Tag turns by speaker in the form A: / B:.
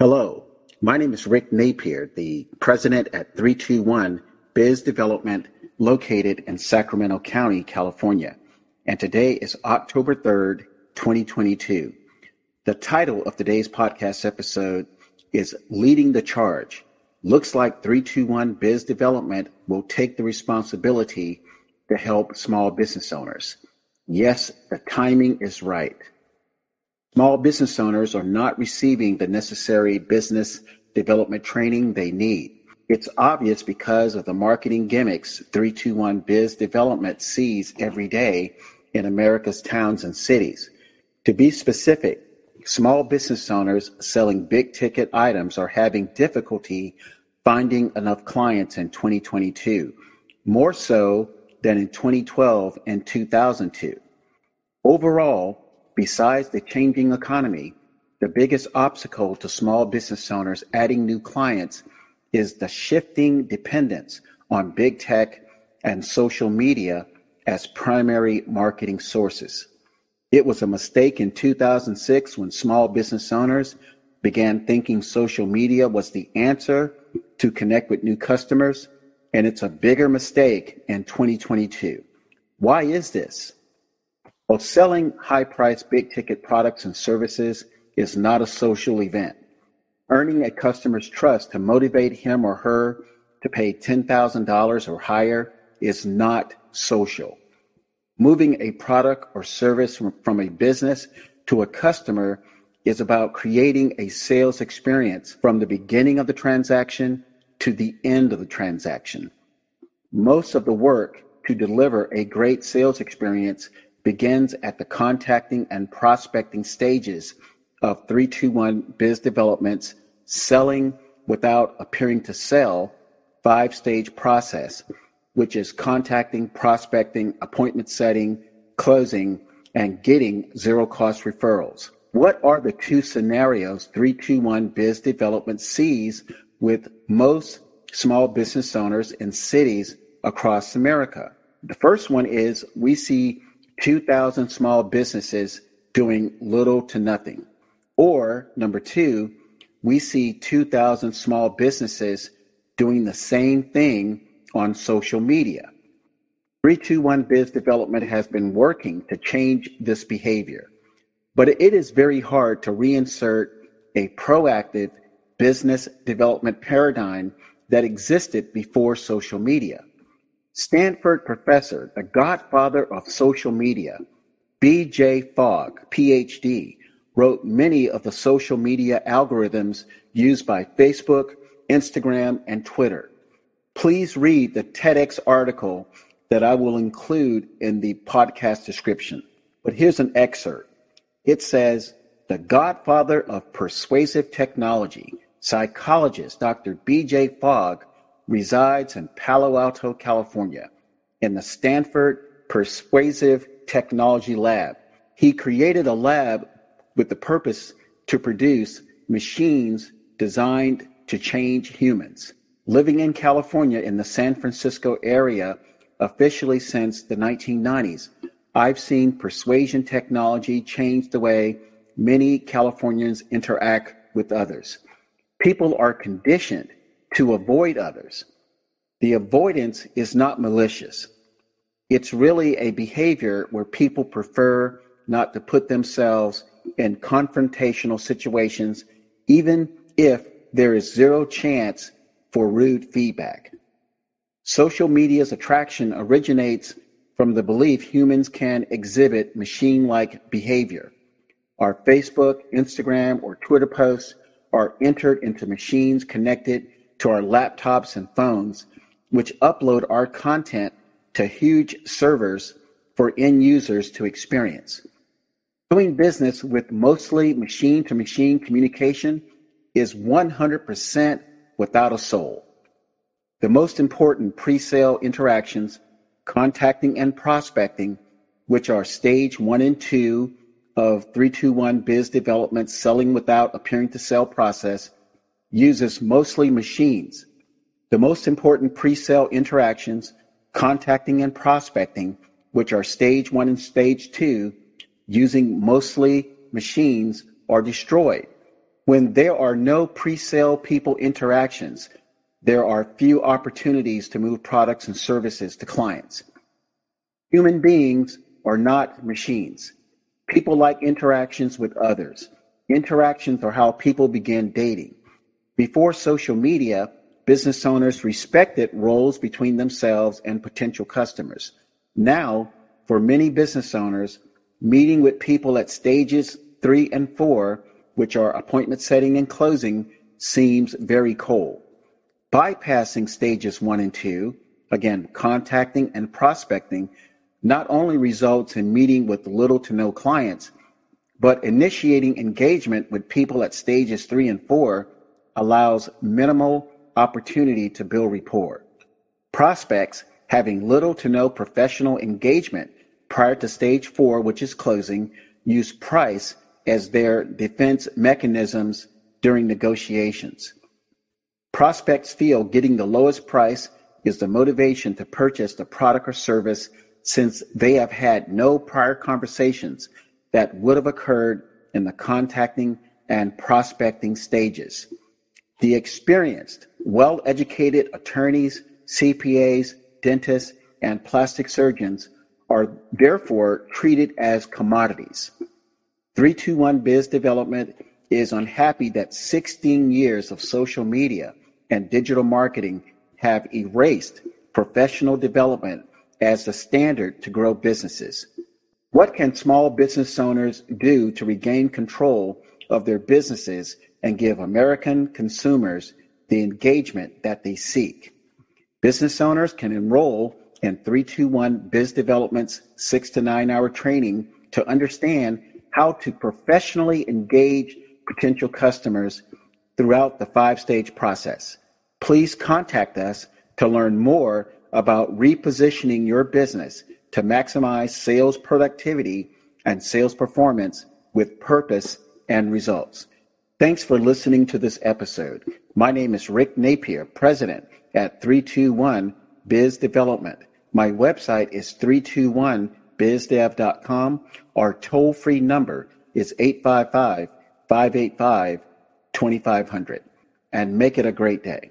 A: Hello, my name is Rick Napier, the president at 321 Biz Development located in Sacramento County, California. And today is October 3rd, 2022. The title of today's podcast episode is Leading the Charge. Looks like 321 Biz Development will take the responsibility to help small business owners. Yes, the timing is right. Small business owners are not receiving the necessary business development training they need. It's obvious because of the marketing gimmicks 321 Biz Development sees every day in America's towns and cities. To be specific, small business owners selling big ticket items are having difficulty finding enough clients in 2022, more so than in 2012 and 2002. Overall, Besides the changing economy, the biggest obstacle to small business owners adding new clients is the shifting dependence on big tech and social media as primary marketing sources. It was a mistake in 2006 when small business owners began thinking social media was the answer to connect with new customers, and it's a bigger mistake in 2022. Why is this? While selling high priced big ticket products and services is not a social event, earning a customer's trust to motivate him or her to pay $10,000 or higher is not social. Moving a product or service from, from a business to a customer is about creating a sales experience from the beginning of the transaction to the end of the transaction. Most of the work to deliver a great sales experience begins at the contacting and prospecting stages of 321 Biz Development's selling without appearing to sell five stage process, which is contacting, prospecting, appointment setting, closing, and getting zero cost referrals. What are the two scenarios 321 Biz Development sees with most small business owners in cities across America? The first one is we see 2,000 small businesses doing little to nothing. Or number two, we see 2,000 small businesses doing the same thing on social media. 321 Biz Development has been working to change this behavior, but it is very hard to reinsert a proactive business development paradigm that existed before social media. Stanford professor, the godfather of social media, B.J. Fogg, PhD, wrote many of the social media algorithms used by Facebook, Instagram, and Twitter. Please read the TEDx article that I will include in the podcast description. But here's an excerpt. It says, the godfather of persuasive technology, psychologist Dr. B.J. Fogg resides in Palo Alto, California, in the Stanford Persuasive Technology Lab. He created a lab with the purpose to produce machines designed to change humans. Living in California in the San Francisco area officially since the 1990s, I've seen persuasion technology change the way many Californians interact with others. People are conditioned to avoid others. The avoidance is not malicious. It's really a behavior where people prefer not to put themselves in confrontational situations, even if there is zero chance for rude feedback. Social media's attraction originates from the belief humans can exhibit machine like behavior. Our Facebook, Instagram, or Twitter posts are entered into machines connected to our laptops and phones, which upload our content to huge servers for end users to experience. Doing business with mostly machine to machine communication is 100% without a soul. The most important pre sale interactions, contacting and prospecting, which are stage one and two of 321 Biz Development selling without appearing to sell process, uses mostly machines. The most important pre-sale interactions, contacting and prospecting, which are stage one and stage two, using mostly machines, are destroyed. When there are no pre sale people interactions, there are few opportunities to move products and services to clients. Human beings are not machines. People like interactions with others. Interactions are how people begin dating. Before social media, business owners respected roles between themselves and potential customers. Now, for many business owners, meeting with people at stages three and four, which are appointment setting and closing, seems very cold. Bypassing stages one and two, again, contacting and prospecting, not only results in meeting with little to no clients, but initiating engagement with people at stages three and four allows minimal opportunity to build rapport. Prospects having little to no professional engagement prior to stage four, which is closing, use price as their defense mechanisms during negotiations. Prospects feel getting the lowest price is the motivation to purchase the product or service since they have had no prior conversations that would have occurred in the contacting and prospecting stages. The experienced, well educated attorneys, CPAs, dentists, and plastic surgeons are therefore treated as commodities. 321 Biz Development is unhappy that 16 years of social media and digital marketing have erased professional development as the standard to grow businesses. What can small business owners do to regain control of their businesses and give American consumers the engagement that they seek? Business owners can enroll in 321 Biz Development's six to nine hour training to understand how to professionally engage potential customers throughout the five stage process. Please contact us to learn more about repositioning your business to maximize sales productivity and sales performance with purpose and results. Thanks for listening to this episode. My name is Rick Napier, President at 321 Biz Development. My website is 321bizdev.com. Our toll free number is 855 585 2500. And make it a great day.